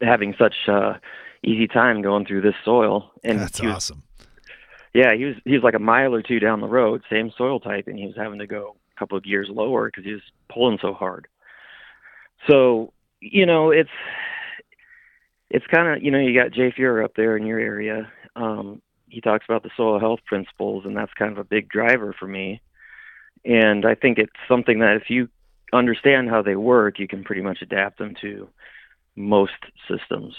having such uh, easy time going through this soil." And that's was, awesome. Yeah, he was he was like a mile or two down the road, same soil type, and he was having to go a couple of gears lower because he was pulling so hard. So you know, it's it's kind of you know you got Jay Fuhrer up there in your area. Um, he talks about the soil health principles, and that's kind of a big driver for me. And I think it's something that if you understand how they work, you can pretty much adapt them to most systems.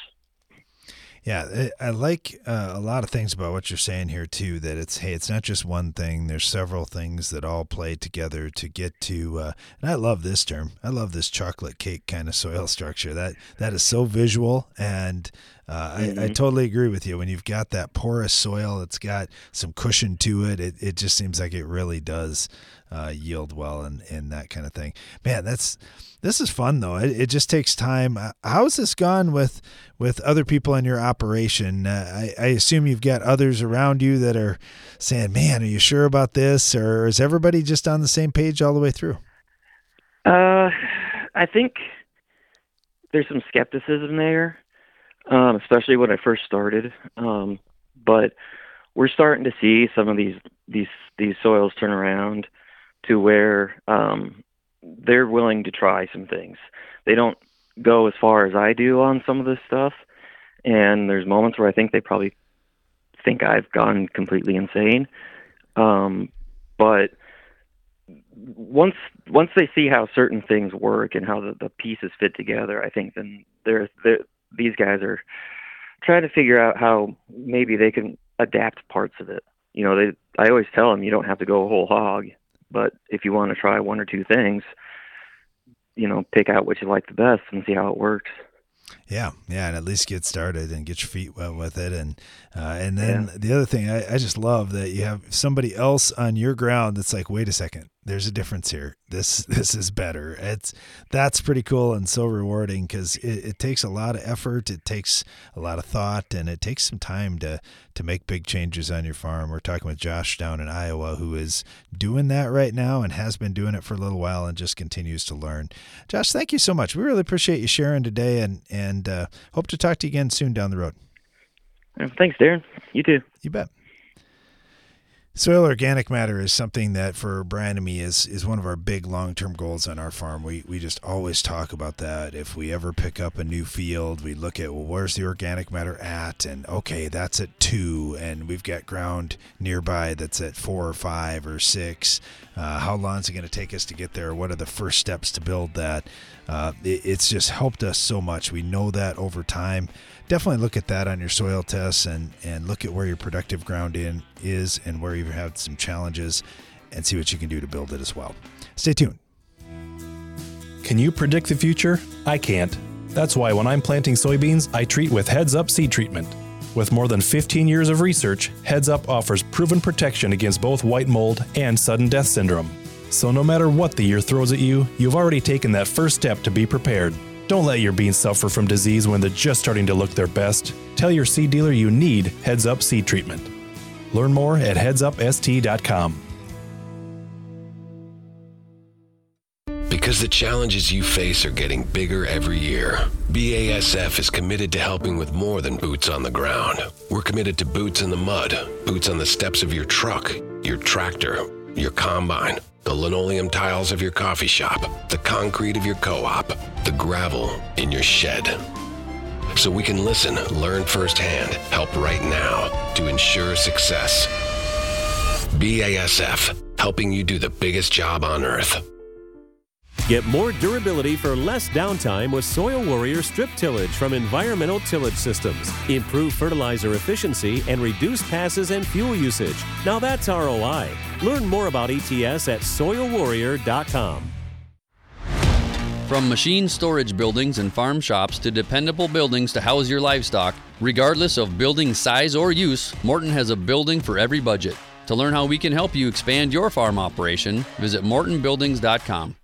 Yeah, I like uh, a lot of things about what you're saying here too. That it's hey, it's not just one thing. There's several things that all play together to get to. Uh, and I love this term. I love this chocolate cake kind of soil structure. That that is so visual, and uh, mm-hmm. I, I, mm-hmm. totally agree with you. When you've got that porous soil, it's got some cushion to it. It it just seems like it really does uh, yield well and and that kind of thing. Man, that's this is fun though. It, it just takes time. Uh, how's this gone with with other people in your operation? Uh, I, I assume you've got others around you that are saying, "Man, are you sure about this?" Or is everybody just on the same page all the way through? Uh, I think there's some skepticism there, um, especially when I first started. Um, but we're starting to see some of these these these soils turn around to where um, they're willing to try some things. They don't go as far as I do on some of this stuff, and there's moments where I think they probably think I've gone completely insane. Um, but once once they see how certain things work and how the, the pieces fit together, I think then they're, they're these guys are trying to figure out how maybe they can adapt parts of it. You know, they I always tell them you don't have to go whole hog. But if you want to try one or two things, you know, pick out what you like the best and see how it works. Yeah, yeah, and at least get started and get your feet wet with it, and uh, and then yeah. the other thing I, I just love that you have somebody else on your ground that's like, wait a second, there's a difference here. This this is better. It's that's pretty cool and so rewarding because it, it, takes a lot of effort, it takes a lot of thought, and it takes some time to to make big changes on your farm. We're talking with Josh down in Iowa who is doing that right now and has been doing it for a little while and just continues to learn. Josh, thank you so much. We really appreciate you sharing today and and uh, hope to talk to you again soon down the road. Thanks, Darren. You too. You bet. Soil organic matter is something that for Brian and me is is one of our big long term goals on our farm. We we just always talk about that. If we ever pick up a new field, we look at well, where's the organic matter at, and okay, that's at two, and we've got ground nearby that's at four or five or six. Uh, how long is it going to take us to get there? What are the first steps to build that? Uh, it, it's just helped us so much. We know that over time definitely look at that on your soil tests and and look at where your productive ground in is and where you've had some challenges and see what you can do to build it as well. Stay tuned. Can you predict the future? I can't. That's why when I'm planting soybeans, I treat with Heads Up seed treatment. With more than 15 years of research, Heads Up offers proven protection against both white mold and sudden death syndrome. So no matter what the year throws at you, you've already taken that first step to be prepared. Don't let your beans suffer from disease when they're just starting to look their best. Tell your seed dealer you need Heads Up seed treatment. Learn more at headsupst.com. Because the challenges you face are getting bigger every year, BASF is committed to helping with more than boots on the ground. We're committed to boots in the mud, boots on the steps of your truck, your tractor, your combine the linoleum tiles of your coffee shop, the concrete of your co op, the gravel in your shed. So we can listen, learn firsthand, help right now to ensure success. BASF, helping you do the biggest job on earth. Get more durability for less downtime with Soil Warrior strip tillage from Environmental Tillage Systems. Improve fertilizer efficiency and reduce passes and fuel usage. Now that's ROI. Learn more about ETS at soilwarrior.com. From machine storage buildings and farm shops to dependable buildings to house your livestock, regardless of building size or use, Morton has a building for every budget. To learn how we can help you expand your farm operation, visit mortonbuildings.com.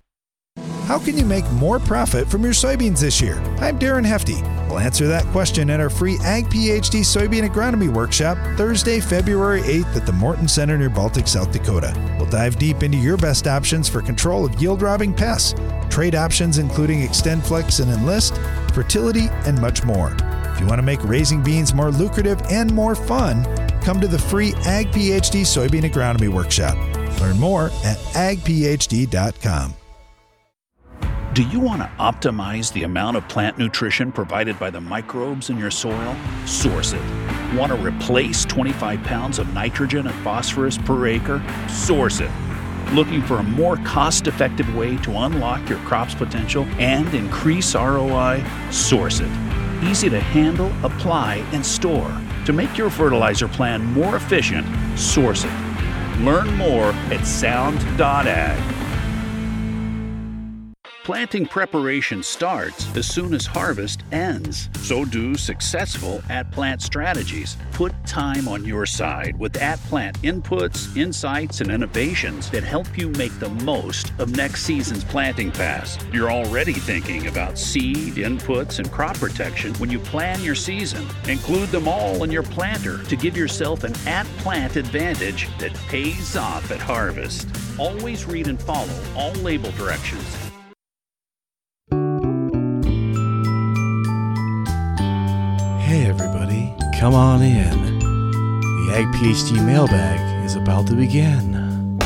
How can you make more profit from your soybeans this year? I'm Darren Hefty. We'll answer that question at our free Ag PhD Soybean Agronomy Workshop Thursday, February 8th at the Morton Center near Baltic, South Dakota. We'll dive deep into your best options for control of yield robbing pests, trade options including XtendFlex and Enlist, fertility, and much more. If you want to make raising beans more lucrative and more fun, come to the free Ag PhD Soybean Agronomy Workshop. Learn more at agphd.com. Do you want to optimize the amount of plant nutrition provided by the microbes in your soil? Source it. Want to replace 25 pounds of nitrogen and phosphorus per acre? Source it. Looking for a more cost effective way to unlock your crop's potential and increase ROI? Source it. Easy to handle, apply, and store. To make your fertilizer plan more efficient, source it. Learn more at sound.ag. Planting preparation starts as soon as harvest ends. So do successful at plant strategies. Put time on your side with at plant inputs, insights, and innovations that help you make the most of next season's planting pass. You're already thinking about seed, inputs, and crop protection when you plan your season. Include them all in your planter to give yourself an at plant advantage that pays off at harvest. Always read and follow all label directions come on in. The Ag PhD mailbag is about to begin.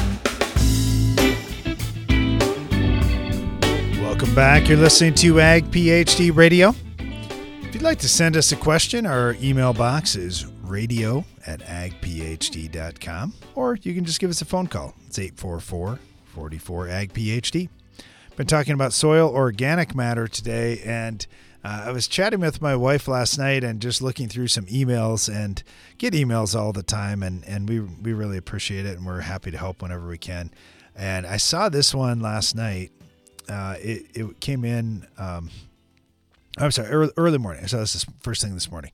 Welcome back. You're listening to Ag PhD Radio. If you'd like to send us a question, our email box is radio at agphd.com, or you can just give us a phone call. It's 844 44 Ag PhD. Been talking about soil organic matter today, and uh, I was chatting with my wife last night and just looking through some emails and get emails all the time, and, and we we really appreciate it, and we're happy to help whenever we can. And I saw this one last night. Uh, it it came in. Um, I'm sorry, early, early morning. I saw this, first thing this morning.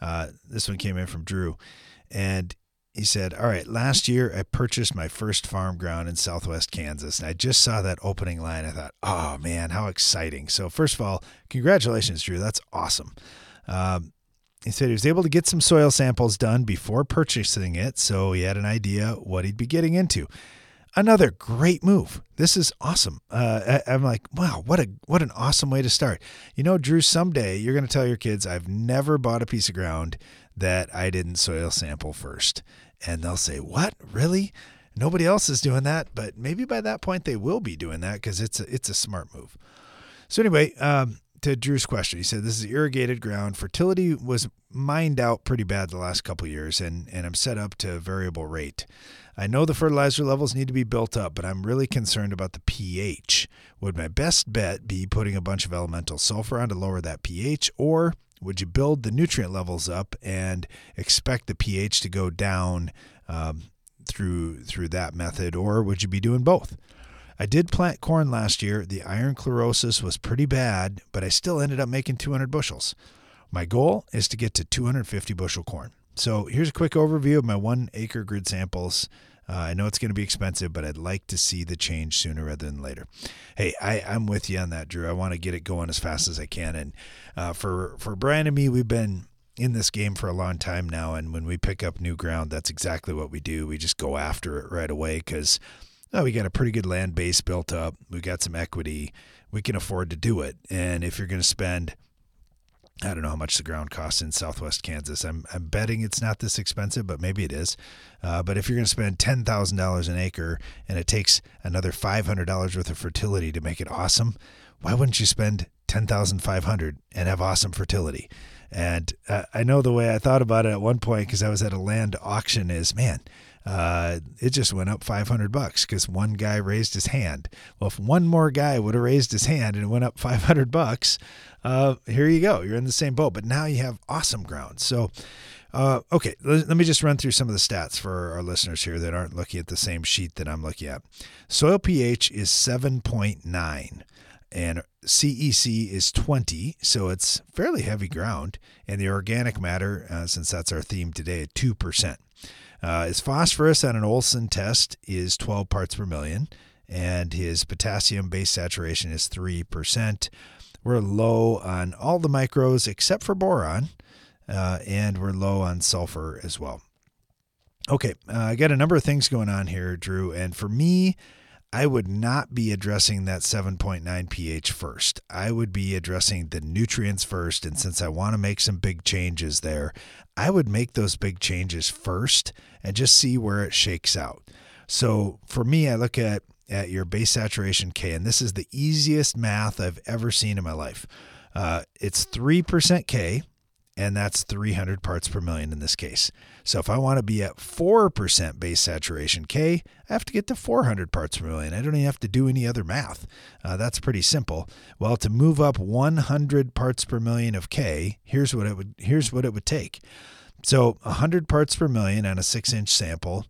Uh, this one came in from Drew, and he said, All right, last year I purchased my first farm ground in southwest Kansas, and I just saw that opening line. I thought, Oh man, how exciting. So, first of all, congratulations, Drew. That's awesome. Um, he said he was able to get some soil samples done before purchasing it, so he had an idea what he'd be getting into. Another great move. This is awesome. Uh, I, I'm like, wow, what a what an awesome way to start. You know, Drew, someday you're going to tell your kids, I've never bought a piece of ground that I didn't soil sample first, and they'll say, what, really? Nobody else is doing that, but maybe by that point they will be doing that because it's a, it's a smart move. So anyway, um, to Drew's question, he said this is irrigated ground. Fertility was mined out pretty bad the last couple years, and and I'm set up to variable rate. I know the fertilizer levels need to be built up, but I'm really concerned about the pH. Would my best bet be putting a bunch of elemental sulfur on to lower that pH, or would you build the nutrient levels up and expect the pH to go down um, through through that method, or would you be doing both? I did plant corn last year. The iron chlorosis was pretty bad, but I still ended up making 200 bushels. My goal is to get to 250 bushel corn. So here's a quick overview of my one acre grid samples. Uh, I know it's going to be expensive, but I'd like to see the change sooner rather than later. Hey, I, I'm with you on that, Drew. I want to get it going as fast as I can. And uh, for for Brian and me, we've been in this game for a long time now, and when we pick up new ground, that's exactly what we do. We just go after it right away because oh, we got a pretty good land base built up. We got some equity. We can afford to do it. And if you're going to spend, I don't know how much the ground costs in Southwest Kansas. I'm I'm betting it's not this expensive, but maybe it is. Uh, but if you're going to spend ten thousand dollars an acre and it takes another five hundred dollars worth of fertility to make it awesome, why wouldn't you spend ten thousand five hundred and have awesome fertility? And uh, I know the way I thought about it at one point because I was at a land auction is man uh, it just went up 500 bucks because one guy raised his hand. Well, if one more guy would have raised his hand and it went up 500 bucks, uh, here you go. You're in the same boat, but now you have awesome ground. So, uh, okay, let, me just run through some of the stats for our listeners here that aren't looking at the same sheet that I'm looking at. Soil pH is 7.9 and CEC is 20, so it's fairly heavy ground. And the organic matter, uh, since that's our theme today, at 2%. Uh, his phosphorus on an Olsen test is 12 parts per million, and his potassium base saturation is 3%. We're low on all the micros except for boron, uh, and we're low on sulfur as well. Okay, uh, I got a number of things going on here, Drew, and for me, I would not be addressing that 7.9 pH first. I would be addressing the nutrients first. And since I want to make some big changes there, I would make those big changes first and just see where it shakes out. So for me, I look at, at your base saturation K, and this is the easiest math I've ever seen in my life. Uh, it's 3% K, and that's 300 parts per million in this case. So if I want to be at 4% base saturation K, I have to get to 400 parts per million. I don't even have to do any other math. Uh, that's pretty simple. Well, to move up 100 parts per million of K, here's what it would here's what it would take. So 100 parts per million on a six inch sample.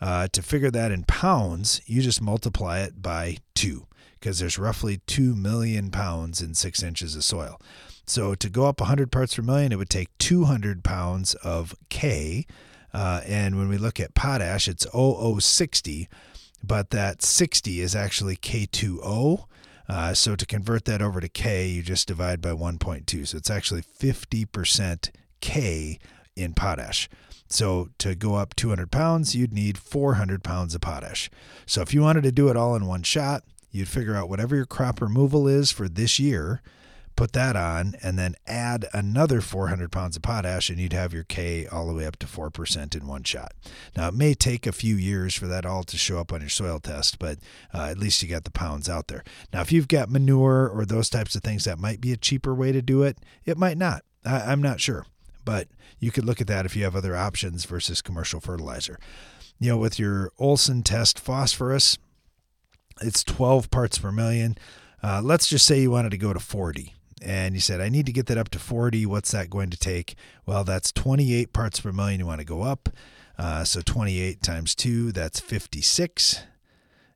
Uh, to figure that in pounds, you just multiply it by two because there's roughly 2 million pounds in six inches of soil. So to go up 100 parts per million, it would take 200 pounds of K. Uh, and when we look at potash, it's 0060, but that 60 is actually K2O. Uh, so to convert that over to K, you just divide by 1.2. So it's actually 50% K in potash. So to go up 200 pounds, you'd need 400 pounds of potash. So if you wanted to do it all in one shot, you'd figure out whatever your crop removal is for this year put that on, and then add another 400 pounds of potash, and you'd have your K all the way up to 4% in one shot. Now, it may take a few years for that all to show up on your soil test, but uh, at least you got the pounds out there. Now, if you've got manure or those types of things, that might be a cheaper way to do it. It might not. I, I'm not sure, but you could look at that if you have other options versus commercial fertilizer. You know, with your Olsen test phosphorus, it's 12 parts per million. Uh, let's just say you wanted to go to 40 and you said, I need to get that up to 40. What's that going to take? Well, that's 28 parts per million. You want to go up. Uh, so 28 times 2, that's 56.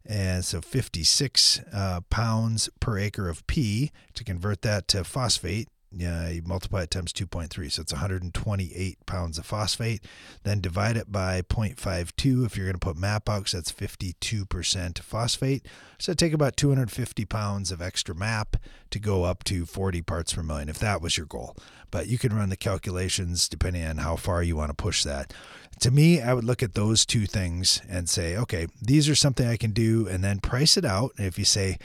And so 56 uh, pounds per acre of P. To convert that to phosphate, uh, you multiply it times 2.3, so it's 128 pounds of phosphate. Then divide it by 0.52 if you're going to put MAP out, that's 52% phosphate. So take about 250 pounds of extra MAP to go up to 40 parts per million, if that was your goal. But you can run the calculations depending on how far you want to push that. To me, I would look at those two things and say, okay, these are something I can do, and then price it out. And if you say,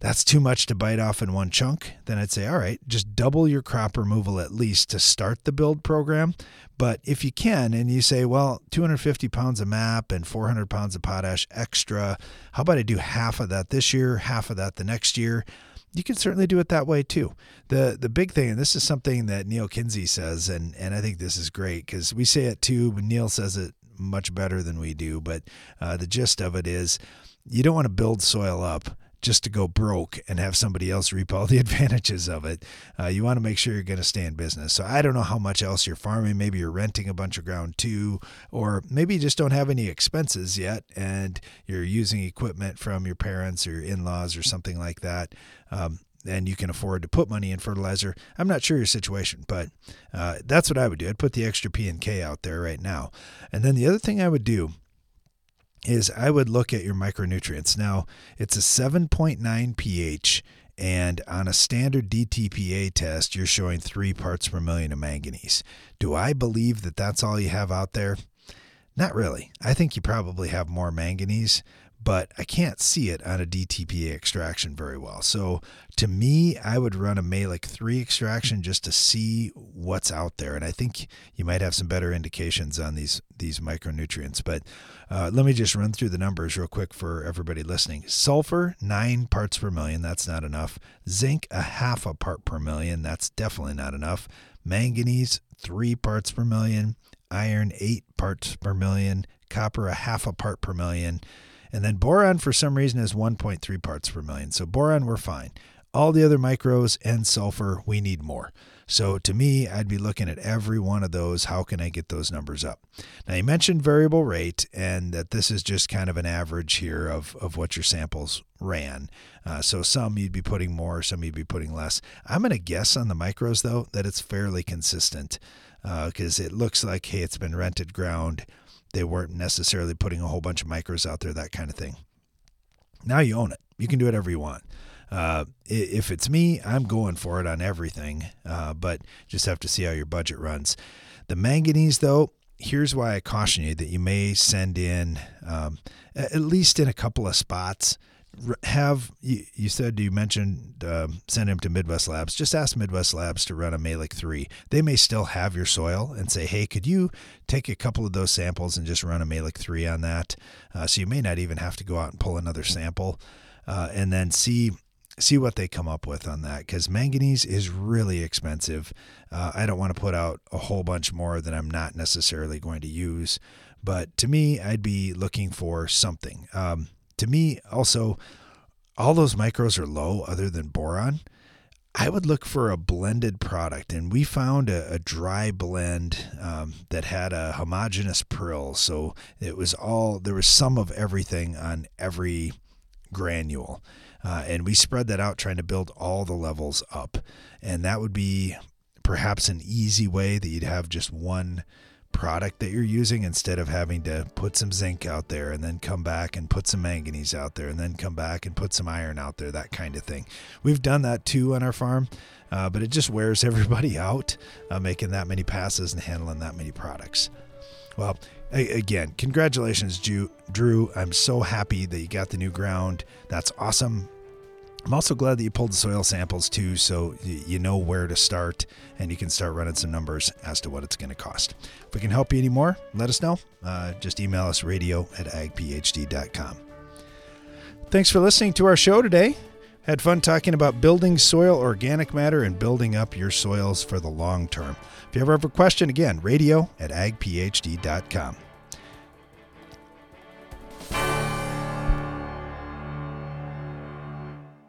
that's too much to bite off in one chunk, then I'd say, all right, just double your crop removal at least to start the build program. But if you can, and you say, well, 250 pounds of MAP and 400 pounds of potash extra, how about I do half of that this year, half of that the next year? You can certainly do it that way too. The the big thing, and this is something that Neal Kinsey says, and, and I think this is great because we say it too, but Neil says it much better than we do. But uh, the gist of it is you don't want to build soil up just to go broke and have somebody else reap all the advantages of it. Uh, you want to make sure you're going to stay in business. So I don't know how much else you're farming. Maybe you're renting a bunch of ground too, or maybe you just don't have any expenses yet and you're using equipment from your parents or in laws or something like that. Um, and you can afford to put money in fertilizer. I'm not sure your situation, but uh, that's what I would do. I'd put the extra P and K out there right now. And then the other thing I would do is I would look at your micronutrients. Now, it's a 7.9 pH, and on a standard DTPA test, you're showing three parts per million of manganese. Do I believe that that's all you have out there? Not really. I think you probably have more manganese, but I can't see it on a DTPA extraction very well. So to me, I would run a Mehlich 3 extraction just to see what's out there. And I think you might have some better indications on these, these micronutrients. But uh, let me just run through the numbers real quick for everybody listening. Sulfur, 9 parts per million. That's not enough. Zinc, a half a part per million. That's definitely not enough. Manganese, 3 parts per million. Iron, 8 parts per million. Copper, a half a part per million. And then boron, for some reason, is 1.3 parts per million. So boron, we're fine. All the other micros and sulfur, we need more. So to me, I'd be looking at every one of those. How can I get those numbers up? Now, you mentioned variable rate, and that this is just kind of an average here of, of what your samples ran. Uh, so some you'd be putting more, some you'd be putting less. I'm going to guess on the micros, though, that it's fairly consistent because uh, it looks like, hey, it's been rented ground they weren't necessarily putting a whole bunch of micros out there, that kind of thing. Now you own it. You can do whatever you want. Uh, if it's me, I'm going for it on everything, uh, but just have to see how your budget runs. The manganese, though, here's why I caution you that you may send in, um, at least in a couple of spots, have you, you said you mentioned uh, send him to Midwest Labs. Just ask Midwest Labs to run a Mehlich three. They may still have your soil and say, hey, could you take a couple of those samples and just run a Mehlich three on that? Uh, so you may not even have to go out and pull another sample, uh, and then see see what they come up with on that because manganese is really expensive. Uh, I don't want to put out a whole bunch more that I'm not necessarily going to use, but to me, I'd be looking for something. Um, to me, also, all those micros are low other than boron. I would look for a blended product, and we found a, a dry blend um, that had a homogeneous prill. So it was all there was some of everything on every granule, uh, and we spread that out, trying to build all the levels up. And that would be perhaps an easy way that you'd have just one product that you're using instead of having to put some zinc out there and then come back and put some manganese out there and then come back and put some iron out there, that kind of thing. We've done that too on our farm, uh, but it just wears everybody out uh, making that many passes and handling that many products. Well, again, congratulations, Drew. I'm so happy that you got the new ground. That's awesome. I'm also glad that you pulled the soil samples too, so you know where to start and you can start running some numbers as to what it's going to cost. If we can help you anymore, let us know. Uh, just email us radio at agphd.com. Thanks for listening to our show today. Had fun talking about building soil organic matter and building up your soils for the long term. If you ever have a question, again, radio at agphd.com.